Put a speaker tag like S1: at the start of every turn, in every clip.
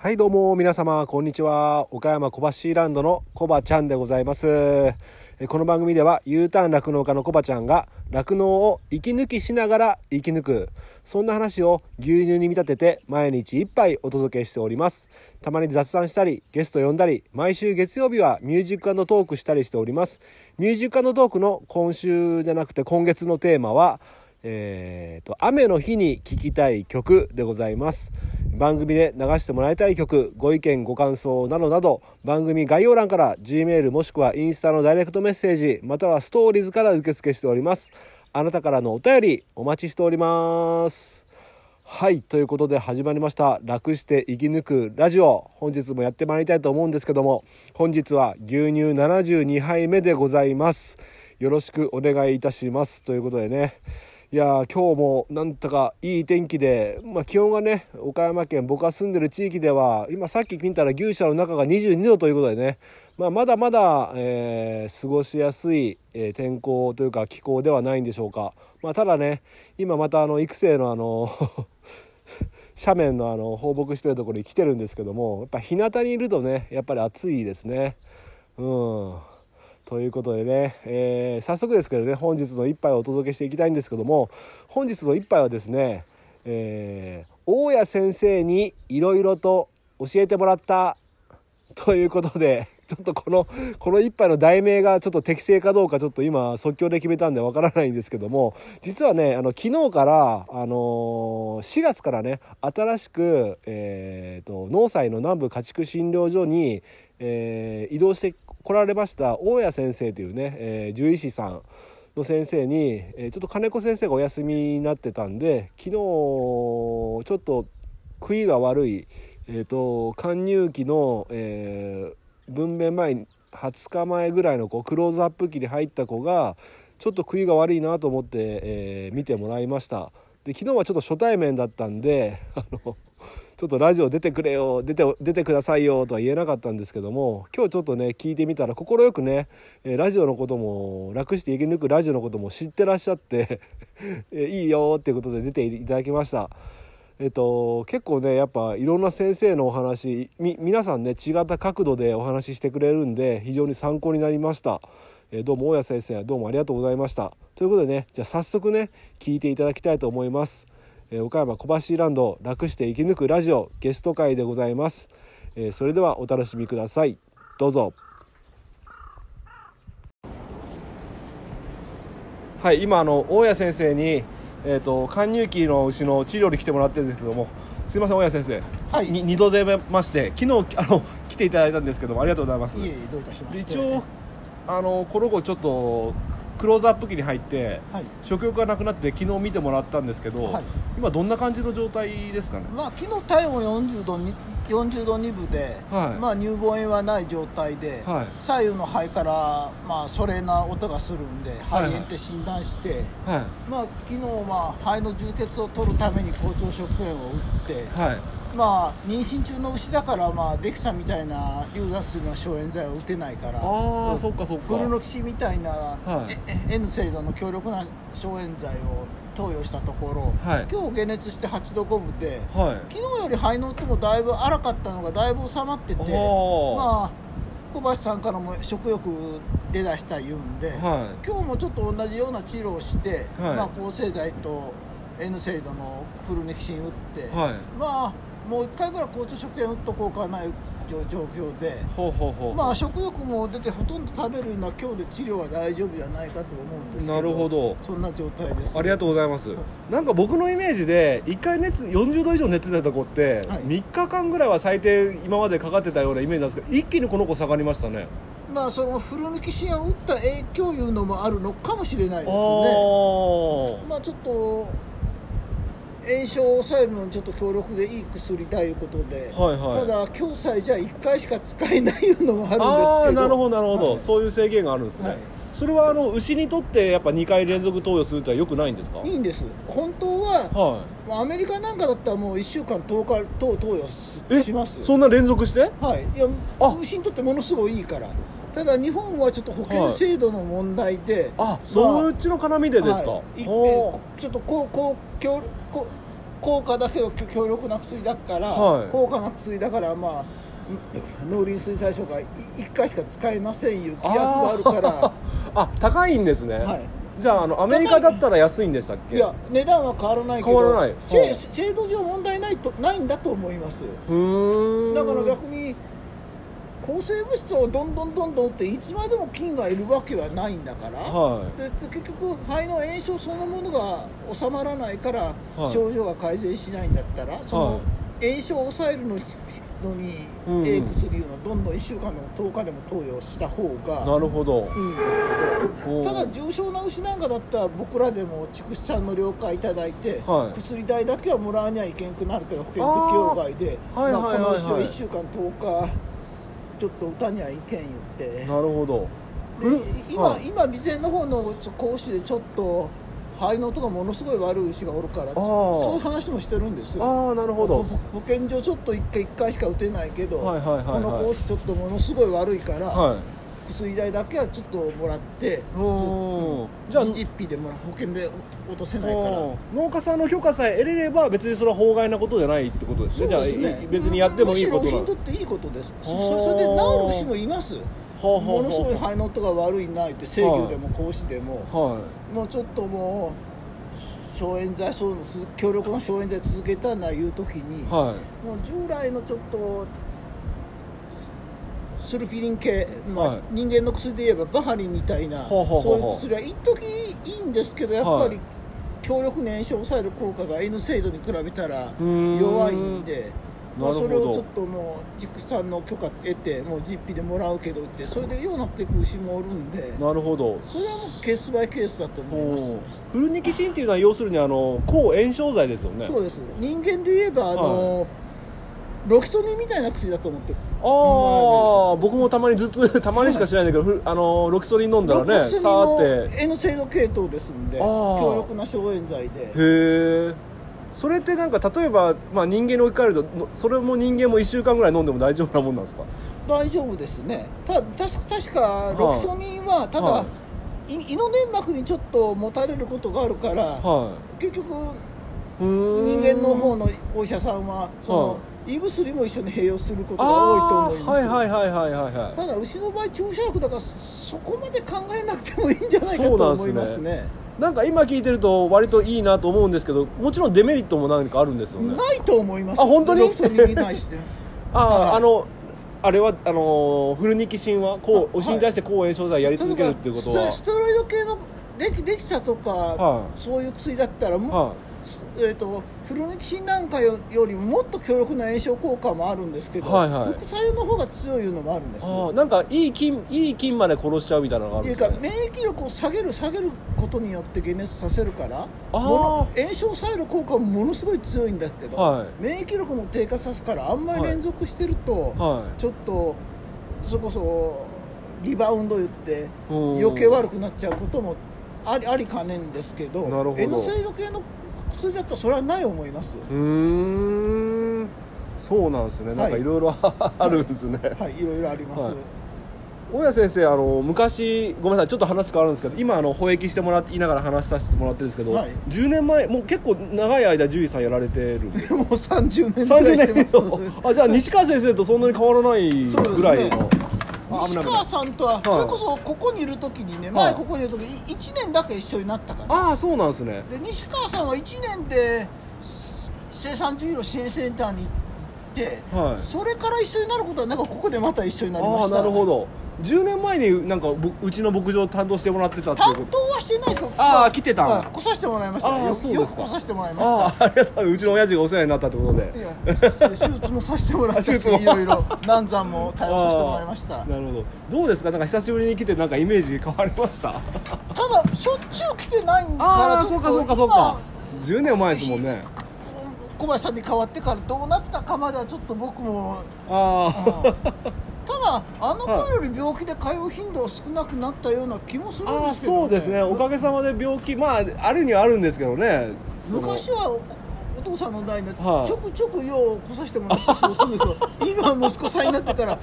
S1: はいどうも皆様こんにちは。岡山小橋ランドのコバちゃんでございます。えこの番組では U ターン酪農家のコバちゃんが酪農を息抜きしながら生き抜くそんな話を牛乳に見立てて毎日一杯お届けしております。たまに雑談したりゲスト呼んだり毎週月曜日はミュージックトークしたりしております。ミュージックトークの今週じゃなくて今月のテーマはえーと、雨の日に聴きたい曲でございます。番組で流してもらいたい曲ご意見ご感想などなど番組概要欄から G メールもしくはインスタのダイレクトメッセージまたはストーリーズから受付しております。あなたからのお便りお待ちしております。はいということで始まりました。楽して生き抜くラジオ。本日もやってまいりたいと思うんですけども本日は牛乳72杯目でございます。よろしくお願いいたします。ということでね。いや今日もなんとかいい天気で、まあ、気温がね岡山県僕が住んでる地域では今さっき見たら牛舎の中が22度ということでね、まあ、まだまだ、えー、過ごしやすい、えー、天候というか気候ではないんでしょうか、まあ、ただね今またあの育成のあの 斜面のあの放牧してるところに来てるんですけどもやっぱ日向にいるとねやっぱり暑いですねうん。ということでね、えー、早速ですけどね本日の一杯をお届けしていきたいんですけども本日の一杯はですね、えー、大谷先生にいろいろと教えてもらったということでちょっとこのこの一杯の題名がちょっと適正かどうかちょっと今即興で決めたんでわからないんですけども実はねあの昨日からあのー、4月からね新しく、えーと、農祭の南部家畜診療所に、えー、移動して来られました大谷先生というね、えー、獣医師さんの先生に、えー、ちょっと金子先生がお休みになってたんで昨日ちょっと食いが悪い、えーと、貫入期の、えー、分娩前20日前ぐらいのこうクローズアップ期に入った子がちょっと食いが悪いなと思って、えー、見てもらいました。で昨日はちょっと初対面だったんであのちょっとラジオ出てくれよ出て出てくださいよとは言えなかったんですけども今日ちょっとね聞いてみたら快くねラジオのことも楽して生き抜くラジオのことも知ってらっしゃって いいよっていうことで出ていただきました。えっと、結構ねやっぱいろんな先生のお話み皆さんね違った角度でお話ししてくれるんで非常に参考になりました。えどうも大谷先生どうもありがとうございました。ということでねじゃあ早速ね聞いていただきたいと思います。え岡山小橋ランド楽して生き抜くラジオゲスト会でございます、えそれではお楽しみください。どうぞ。はい今あの大谷先生にえーと、貫入期の牛の治療に来てもらってるんですけどもすいません大谷先生、はい、に2度出まして昨日あの来ていただいたんですけどもありがとうございます。
S2: いえいえどういたしまして。
S1: 一応あのこの子ちょっとクローズアップ期に入って、はい、食欲がなくなって昨日見てもらったんですけど、はい、今どんな感じの状態ですかね、
S2: まあ、昨日体温40度に40度2分で、はい、まあ、乳房炎はない状態で、はい、左右の肺から、まあ、それな音がするんで肺炎って診断して、はい、まあ、昨日、まあ、肺の充血を取るために校長食塩を打って、まあ妊娠中の牛だからまあデキサみたいな流産するような消炎剤は打てないから
S1: ああそっかそっか。
S2: グルノキシみたいな、はい、N 精度の強力な消炎剤を投与したところ、はい、今日解熱して8度5分で、はい、昨日より肺の音もだいぶ荒かったのがだいぶ収まっててまあ小橋さんからも食欲出だした言うんで、はい、今日もちょっと同じような治療をして、まあ抗生剤と N 精度のフルネキシン打って、まあもう1回ぐらい交通食塩打っとこうかな状況で。ほうほうほう。まあ食欲も出てほとんど食べるのは今日で治療は大丈夫じゃないかと思うんですけど。
S1: なるほど。
S2: そんな状態です。
S1: ありがとうございます、なんか僕のイメージで1回熱40度以上熱出た子って、はい、3日間ぐらいは最低今までかかってたようなイメージなんですけど一気にこの子下がりましたね。
S2: まあそのフル抜きシアを打った影響いうのもあるのかもしれないですね。まあちょっと炎症を抑えるのにちょっと強力でいい薬だいうことで、はいはい、ただ共済じゃ1回しか使えないいうのもあるんですけどあ
S1: なるほどなるほど、はい、そういう制限があるんですね、はい、それはあの牛にとってやっぱ2回連続投与するとはよくないんですか？
S2: いいんです。本当は、はい、アメリカなんかだったらもう1週間10日投投与します
S1: そんな連続して？
S2: はい。いや牛にとってものすごいいいから。ただ日本はちょっと保険制度の問題で、
S1: はい、あ、まあ、そっちの絡みでですか、はい、
S2: ちょっとこうこう協こ効果だけど強力な薬だから、はい、高価な薬だからまあ農林水産省が1回しか使えませんいう規約があるから。
S1: あ高いんですね、はい、じゃああのアメリカだったら安いんでしたっけ？
S2: いや値段は変わらないけど
S1: 変わらない、
S2: 制度上問題ないとないんだと思います。だから逆に抗生物質をどんどんどんどん打っていつまでも菌がいるわけはないんだから、はい、で結局肺の炎症そのものが収まらないから症状が改善しないんだったら、はい、その炎症を抑えるののに、ええ薬をどんどん1週間でも10日でも投与した方がなるほど。いいんですけどただ重症な牛なんかだったら僕らでも畜産さんの了解いただいて、はい、薬代だけはもらわにはいけんくなるけど保険適用外で、はいはいはいはい、まあ、この牛は1週間10日ちょっと歌にはいけん言って。
S1: なるほど。
S2: 今、はい、今備前の方の講師でちょっと肺の音がものすごい悪い牛がおるからそういう話もしてるんです
S1: ああなるほど。
S2: 保健所ちょっと1回1回しか打てないけど、はいはいはいはい、この講師ちょっとものすごい悪いから、はい薬代だけはちょっともらってじゃあ実費でもら保険で落とせないから。
S1: 農家さんの許可さえ得れれば別にそれは法外なことじゃないってことですね、ね、じゃあ別にやってもいいことなむし
S2: っていいことです。それで治る牛もいます。ものすごい肺の音が悪いないって制御でも講師でも、はい、もうちょっともう消炎剤そう強力な消炎剤続けたないう時に、はい、もう従来のちょっとスルフィリン系、まあ、はい、人間の薬で言えばバハリンみたいなそういう薬は一時いいんですけどやっぱり強力燃焼を抑える効果が N 精度に比べたら弱いんで。まあ、それをちょっともう畜産の許可得てもう実費でもらうけどってそれでようなっていく牛もおるんで
S1: なるほど。
S2: それはもうケースバイケースだと思います。
S1: フルニキシンっていうのは要するにあの抗炎症剤ですよね。
S2: そうです。人間で言えばあの、はいロキソニンみたいな薬だと思って
S1: ああ僕もたまに頭痛 たまにしか知らないんだけど、はい、あのロキソニン飲んだらね
S2: さーって N 製の系統ですんで強力な消炎剤で。へ
S1: えそれってなんか例えば、まあ、人間に置き換えるとそれも人間も1週間ぐらい飲んでも大丈夫なもんなんですか？
S2: 大丈夫ですね。た確かロキソニンはただ、はい、胃の粘膜にちょっと持たれることがあるから、はい、結局人間の方のお医者さんはその、はい胃薬も一緒に併用することが多いと思います。はいはいはいはいはい、はい、ただ牛の場合注射薬だからそこまで考えなくてもいいんじゃないかと思いますね。
S1: なんか今聞いてると割といいなと思うんですけどもちろんデメリットも何かあるんですよね。
S2: ないと思います。
S1: あ本当に？
S2: あ、
S1: はい、あのあれはあのフルニキシンはこう牛に対して抗炎症剤やり続けるっていうことは。
S2: ステロイド系のできできたとか、はい、そういう薬だったらもう、はいえーと、フルニキシンなんかよりももっと強力な炎症効果もあるんですけど、はいはい、副作用の方が強いのもあるんですよ。
S1: なんかいい菌いい菌まで殺しちゃうみたいなのがあるんですか、
S2: ね、免疫力を下げる下げることによって解熱させるから炎症を抑える効果もものすごい強いんですけど、はい、免疫力も低下さすからあんまり連続してると、はい、ちょっとそこそリバウンド言って余計悪くなっちゃうこともありありかねんですけど N 性度系の薬だとそれはない思います？
S1: うん。そうなんですね。なんかいろい。ろあるんですね。
S2: はい、い、ろいろあります、はい。
S1: 大谷先生あの昔ごめんなさい。ちょっと話変わるんですけど今あの保育してもらって言いながら話させてもらってるんですけど、はい、10年前もう結構長い間獣医さんやられてるんです
S2: もう30年ぐらいして
S1: ます。あじゃあ西川先生とそんなに変わらないぐらいの
S2: 西川さんとはそれこそここにいる時にね前ここにいる時に1年だけ一緒になったから。
S1: ああそうなんですね。
S2: で西川さんは1年で生産授業支援センターに行って、はい、それから一緒になることはなんかここでまた一緒になりました。
S1: ああなるほど10年前になんかうちの牧場担当してもらってたって
S2: 担当はしてないですよ。
S1: ああ来てたん、
S2: 来させてもらいました。あそうですか。来させてもらいました。
S1: あありがとう。うちの親父がお世話になったってことで。
S2: 手術もさせてもらったし いろいろ。難産も対応させてもらいました。
S1: なるほど。どうですか？なんか久しぶりに来てなんかイメージ変わりました？た
S2: だしょっちゅう来てないから
S1: ああそうかそうかそうか。10年前ですもんね。
S2: 小林さんに代わってからどうなったかまではちょっと僕もああ、ただあの頃より病気で通う頻度は少なくなったような気もするんですけど、
S1: ね、そうですね。おかげさまで病気まああるにはあるんですけどね。
S2: 昔はお父さんの代で、はちょくちょくよう来させてもらった気がするんですけど 今息子さんになってから、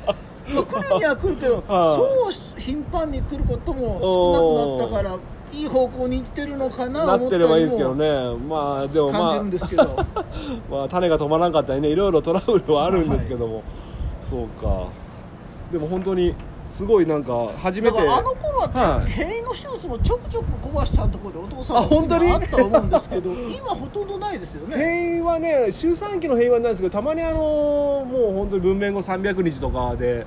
S2: まあ、来るには来るけど、はそう頻繁に来ることも少なくなったからいい方向に行ってるのかな
S1: なってればいいですけどね。まあでもまあ。
S2: 感じるんですけど。
S1: まあ種が止まらなかったりねいろいろトラブルはあるんですけども、はい、そうかでも本当にすごいなんか初めて
S2: あの頃は、はい、塀の手術もちょくちょく小橋さんのところでお父さんあ本当に？あったと思うんですけど 今ほとんどないですよね。
S1: 塀はね周産期の塀はないですけどたまにあのもう本当に文面後300日とかで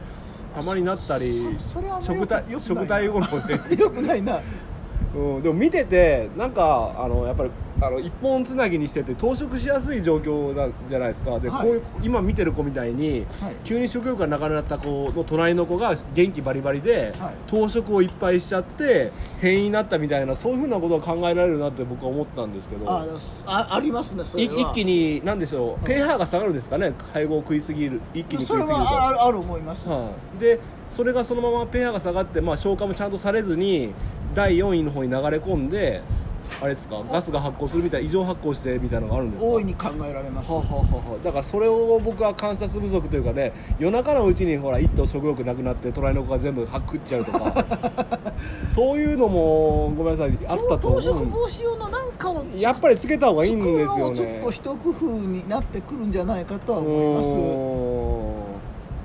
S1: たまになったり食体食体後の
S2: ねよくないな。
S1: うん、でも見ててなんかあのやっぱりあの一本つなぎにしてて当食しやすい状況なんじゃないですか。で、はい、こういう今見てる子みたいに、はい、急に食欲がなくなった子の隣の子が元気バリバリで、はい、当食をいっぱいしちゃって変異になったみたいなそういうふうなことが考えられるなって僕は思ったんですけど。
S2: あありますね
S1: 一気に何でしょう、ペーハーが下がるんですかね。配合を食いすぎる一気に食いすぎると。それ
S2: はある思います、
S1: はあ、でそれがそのままペーハーが下がって、まあ、消化もちゃんとされずに第4位の方に流れ込んであれですか？ガスが発酵するみたい異常発酵してみたいなのがあるんですか？
S2: 大いに考えられます。はは
S1: はだからそれを僕は観察不足というかね夜中のうちにほら一頭食欲なくなって隣の子が全部はっくっちゃうとか。そういうのもごめんなさいあったと思う
S2: 食防止用のなんかを
S1: やっぱりつけた方がいいんですよね。
S2: ちょっと一工夫になってくるんじゃないかとは思いま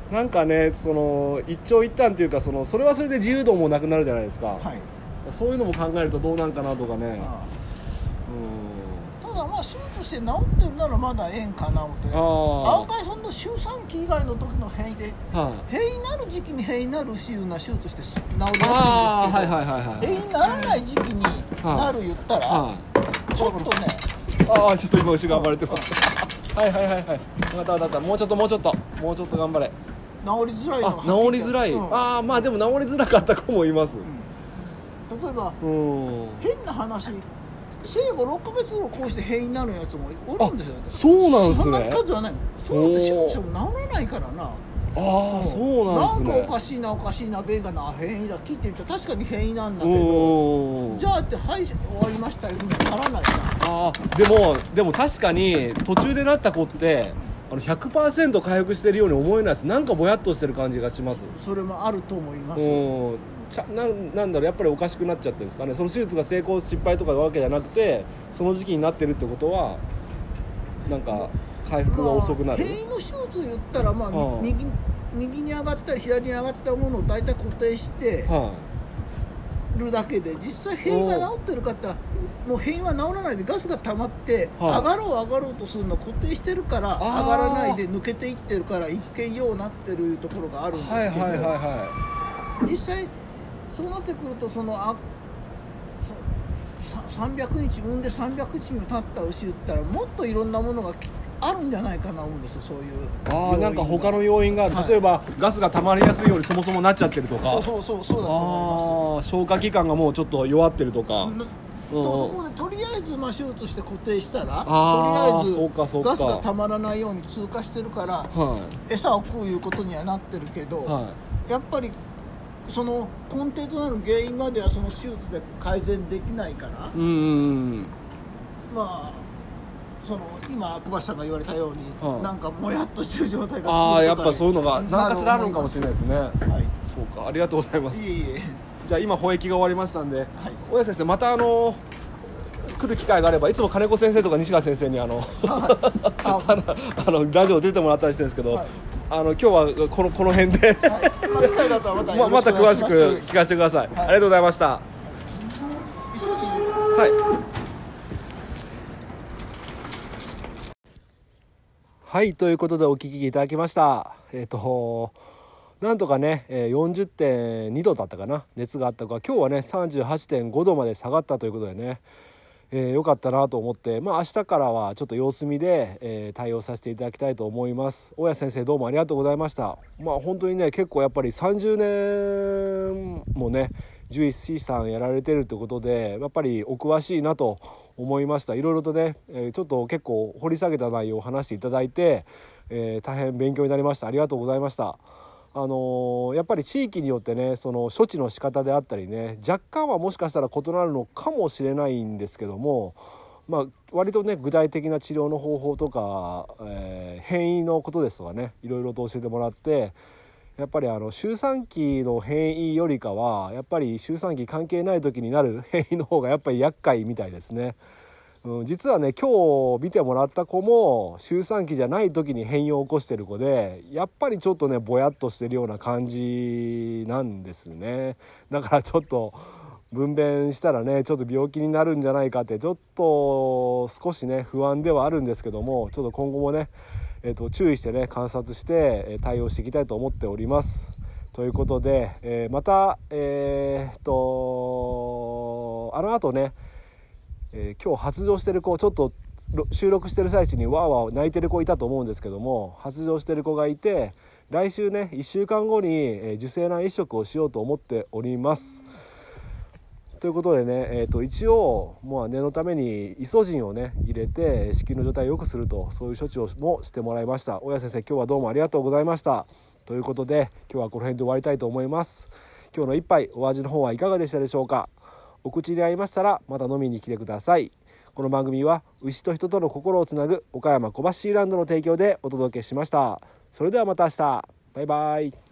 S2: す。
S1: なんかねその一長一短というかそのそれはそれで自由度もなくなるじゃないですか、はいそういうのも考えるとどうなんかなとかね、
S2: ただまあ手術して治ってるならまだええんかなって。案外そんな周産期以外の時の変異で、はあ、変異になる時期に変異になるしいうな手術して治りやですけど、はいはいはい、変異にならない時期になる言ったら、はあ、ちょっとね
S1: ああちょっと今牛が暴れてます。はいはいはいはい。分かった分かった。もうちょっともうちょっと。もうちょっと頑張れ。治
S2: りづらい
S1: の治りづらい、うん、ああまあでも治りづらかった子もいます、うん
S2: 例えば変な話生後6か月頃こうして変異になるやつもおるんですよ
S1: そうなんですね。そんな
S2: 数はない。そうなんて少々治らないからな。
S1: ああそうなん
S2: ですね。なんかおかしいなおかしいな便がな変異だ切ってみたら確かに変異なんだけどじゃあってはい終わりましたいうふうにはならないな
S1: あでもでも確かに途中でなった子ってあの100%回復してるように思えないです。なんかぼやっとしてる感じがします。
S2: それもあると思います
S1: ちゃななんだろうやっぱりおかしくなっちゃってるんですかね。その手術が成功失敗とかわけじゃなくてその時期になってるってことはなんか回復が遅くなる、
S2: まあ、変異の手術言ったらまあ、はあ、右右に上がったり左に上がったものを大体固定して、はあ、るだけで実際変異が治ってる方もう変異は治らないでガスが溜まって、上がろう上がろうとするの固定してるから上がらないで抜けていってるから一見ようなってるところがあるんですけど、実際そうなってくるとそのあ300日産んで300日も経った牛ったらもっといろんなものがあるんじゃないかな思うんですよそういう。
S1: ああなんか他の要因が、はい、例えばガスが溜まりやすいようにそもそもなっちゃってるとか。
S2: そうそうそうそうだと思
S1: います。消化器官がもうちょっと弱ってるとか。
S2: とそこでとりあえずまあ手術して固定したらとりあえずガスがたまらないように通過してるから、はい、餌を食ういうことにはなってるけど、はい、やっぱりその根底となる原因まではその手術で改善できないからうんまあその今小橋さんが言われたように、うん、なんかもやっとしてる状態が
S1: ああやっぱそういうのが何かしらあるのかもしれないですね。はいそうかありがとうございます。じゃあ今保液が終わりましたんで、はい、先生またあの来る機会があればいつも金子先生とか西川先生にあの あのラジオ出てもらったりしてるんですけど、はい、あの今日はこのこの辺で、はい。まあ、機会があったらまたままた詳しく聞かせてください、はい、ありがとうございました。はい。はい。ということでお聞きいただきました。えっ、ー、となんとかね40.2度だったかな。熱があったか。今日はね38.5度まで下がったということでねえー、よかったなと思って、まあ、明日からはちょっと様子見で、えー、対応させていただきたいと思います。大家先生どうもありがとうございました。まあ本当にね結構やっぱり30年もね獣医師さんやられてるってことでやっぱりお詳しいなと思いました。いろいろとね、えー、ちょっと結構掘り下げた内容を話していただいて、え大変勉強になりました。ありがとうございました。あのやっぱり地域によってねその処置の仕方であったりね若干はもしかしたら異なるのかもしれないんですけども、まあ、割とね具体的な治療の方法とか、えー、変異のことですとかねいろいろと教えてもらって、やっぱりあの周産期の変異よりかはやっぱり周産期関係ない時になる変異の方がやっぱり厄介みたいですね。うん、実はね今日見てもらった子も周産期じゃない時に変異を起こしてる子でやっぱりちょっとねぼやっとしてるような感じなんですねだからちょっと分娩したらねちょっと病気になるんじゃないかってちょっと少しね不安ではあるんですけどもちょっと今後もね、えーと、注意してね観察して対応していきたいと思っております。ということで、えー、またえー、っとあのあとねえー、今日発情してる子ちょっと収録してる最中にわーわー泣いてる子いたと思うんですけども発情してる子がいて来週ね1週間後に、え、受精卵移植をしようと思っております。ということでね、えー、と一応、まあ、念のためにイソジンをね入れて子宮の状態を良くするとそういう処置をもしてもらいました。大谷先生今日はどうもありがとうございました。ということで今日はこの辺で終わりたいと思います。今日の一杯お味の方はいかがでしたでしょうか？お口に合いましたらまた飲みに来てください。この番組は牛と人との心をつなぐ岡山小橋ランドの提供でお届けしました。それではまた明日。バイバイ。